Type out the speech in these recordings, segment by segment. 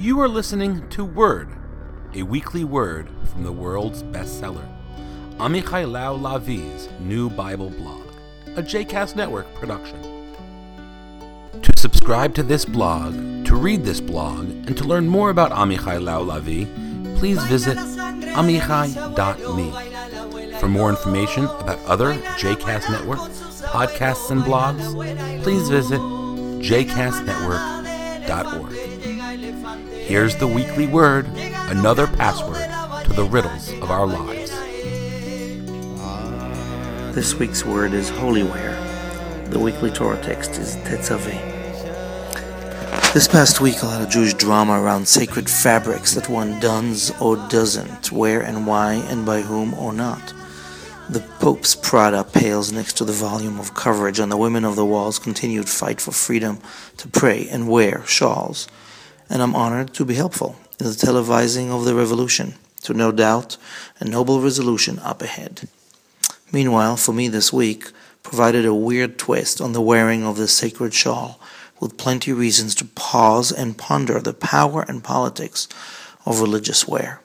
You are listening to Word, a weekly word from the world's bestseller, Amichai Lau Lavie's new Bible blog, a JCast Network production. To subscribe to this blog, to read this blog, and to learn more about Amichai Lau Lavie, please visit amichai.me. For more information about other JCast Network podcasts and blogs, please visit jcastnetwork.org. Here's the weekly word, another password to the riddles of our lives. This week's word is holyware. The weekly Torah text is Tetzaveh. This past week, a lot of Jewish drama around sacred fabrics that one does or doesn't, where and why, and by whom or not. The Pope's Prada pales next to the volume of coverage on the Women of the Wall's continued fight for freedom to pray and wear shawls, and I'm honored to be helpful in the televising of the revolution, to no doubt a noble resolution up ahead. Meanwhile, for me this week, provided a weird twist on the wearing of the sacred shawl, with plenty reasons to pause and ponder the power and politics of religious wear.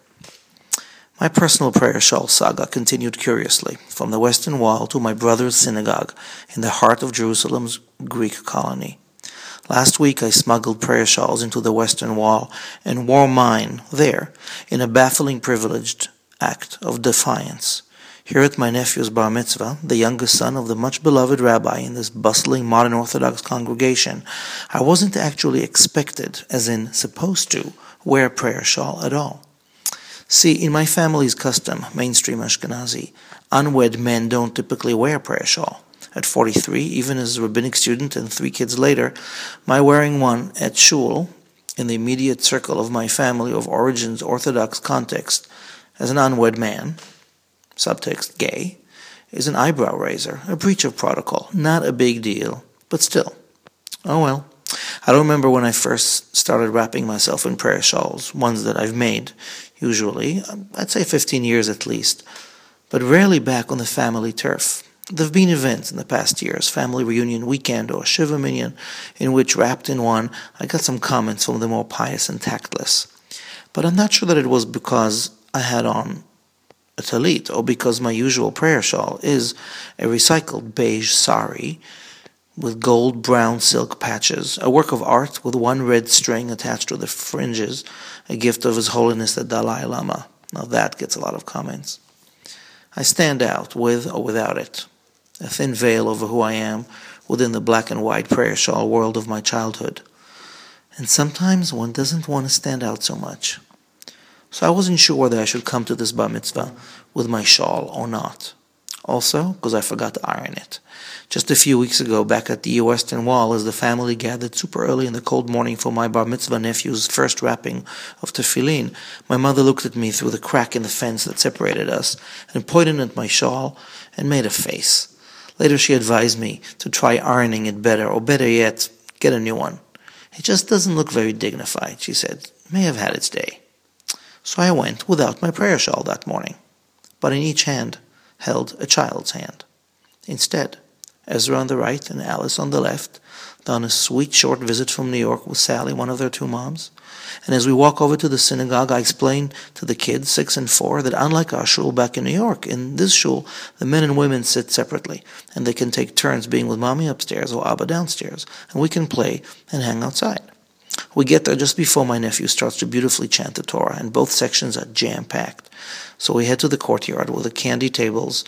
My personal prayer shawl saga continued curiously, from the Western Wall to my brother's synagogue in the heart of Jerusalem's Greek colony. Last week I smuggled prayer shawls into the Western Wall and wore mine there in a baffling privileged act of defiance. Here at my nephew's bar mitzvah, the youngest son of the much beloved rabbi in this bustling modern Orthodox congregation, I wasn't actually expected, as in supposed to, wear prayer shawl at all. See, in my family's custom, mainstream Ashkenazi, unwed men don't typically wear prayer shawl. At 43, even as a rabbinic student and three kids later, my wearing one at shul, in the immediate circle of my family of origin's Orthodox context, as an unwed man, subtext gay, is an eyebrow raiser, a breach of protocol. Not a big deal, but still. Oh well. I don't remember when I first started wrapping myself in prayer shawls, ones that I've made, usually, I'd say 15 years at least, but rarely back on the family turf. There have been events in the past years, family reunion weekend or Shiva Minyan, in which, wrapped in one, I got some comments from the more pious and tactless. But I'm not sure that it was because I had on a talit, or because my usual prayer shawl is a recycled beige sari with gold brown silk patches, a work of art with one red string attached to the fringes, a gift of His Holiness the Dalai Lama. Now that gets a lot of comments. I stand out with or without it, a thin veil over who I am within the black and white prayer shawl world of my childhood. And sometimes one doesn't want to stand out so much. So I wasn't sure whether I should come to this bar mitzvah with my shawl or not. Also, because I forgot to iron it. Just a few weeks ago, back at the Western Wall, as the family gathered super early in the cold morning for my bar mitzvah nephew's first wrapping of tefillin, my mother looked at me through the crack in the fence that separated us and pointed at my shawl and made a face. Later, she advised me to try ironing it better, or better yet, get a new one. It just doesn't look very dignified, she said. May have had its day. So I went without my prayer shawl that morning, but in each hand held a child's hand. Instead, Ezra on the right and Alice on the left, on a sweet short visit from New York with Sally, one of their two moms. And as we walk over to the synagogue, I explain to the kids, six and four, that unlike our shul back in New York, in this shul, the men and women sit separately, and they can take turns being with mommy upstairs or Abba downstairs, and we can play and hang outside. We get there just before my nephew starts to beautifully chant the Torah, and both sections are jam packed. So we head to the courtyard where the candy tables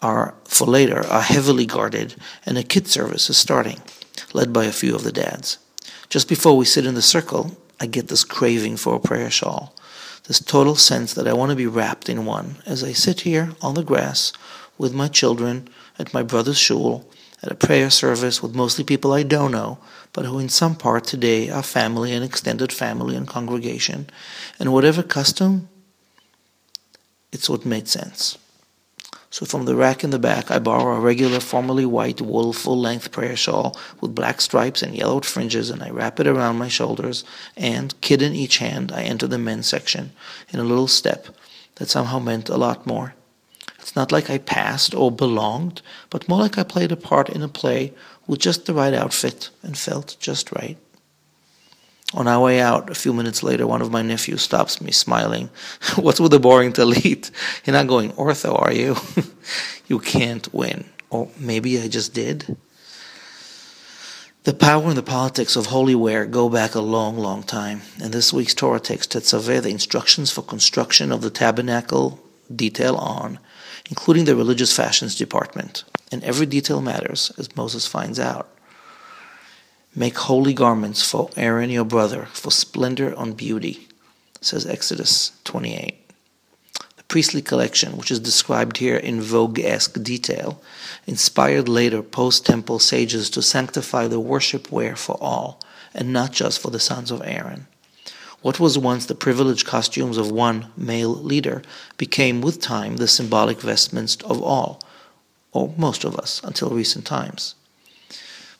are, for later, are heavily guarded, and a kid service is starting, led by a few of the dads. Just before we sit in the circle, I get this craving for a prayer shawl, this total sense that I want to be wrapped in one as I sit here on the grass with my children at my brother's shul at a prayer service with mostly people I don't know, but who in some part today are family and extended family and congregation. And whatever custom, it's what made sense. So from the rack in the back, I borrow a regular, formerly white wool full-length prayer shawl with black stripes and yellowed fringes, and I wrap it around my shoulders. And, kid in each hand, I enter the men's section in a little step that somehow meant a lot more. It's not like I passed or belonged, but more like I played a part in a play with just the right outfit and felt just right. On our way out, a few minutes later, one of my nephews stops me, smiling. What's with the boring talit? You're not going ortho, are you? you can't win. Or maybe I just did. The power and the politics of holy ware go back a long, long time. And this week's Torah text, Tetzaveh, the instructions for construction of the tabernacle detail on, including the religious fashions department. And every detail matters, as Moses finds out. Make holy garments for Aaron your brother, for splendor on beauty, says Exodus 28. The priestly collection, which is described here in Vogue-esque detail, inspired later post-temple sages to sanctify the worship wear for all, and not just for the sons of Aaron. What was once the privileged costumes of one male leader became with time the symbolic vestments of all, or most of us, until recent times.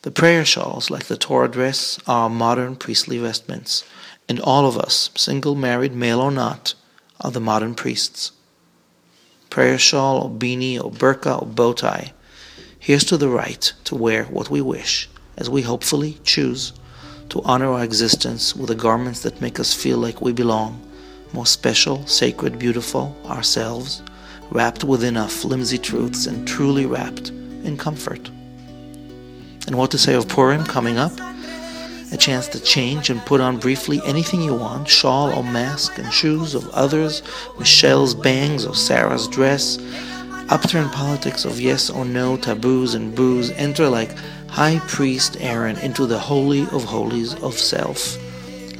The prayer shawls, like the Torah dress, are modern priestly vestments, and all of us, single, married, male or not, are the modern priests. Prayer shawl or beanie or burqa or bow tie. Here's to the right to wear what we wish, as we hopefully choose to honor our existence with the garments that make us feel like we belong, more special, sacred, beautiful, ourselves, wrapped within our flimsy truths and truly wrapped in comfort. And what to say of Purim coming up? A chance to change and put on briefly anything you want shawl or mask and shoes of others, Michelle's bangs or Sarah's dress. Upturn politics of yes or no, taboos and booze enter like High Priest Aaron into the Holy of Holies of self,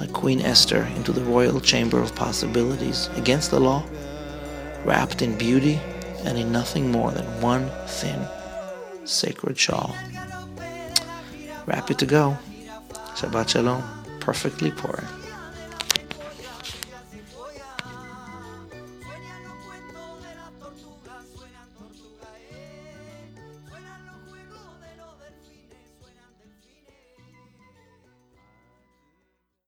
like Queen Esther into the royal chamber of possibilities, against the law, wrapped in beauty and in nothing more than one thin, sacred shawl. Happy to go. Shabbat Shalom. Perfectly Purim.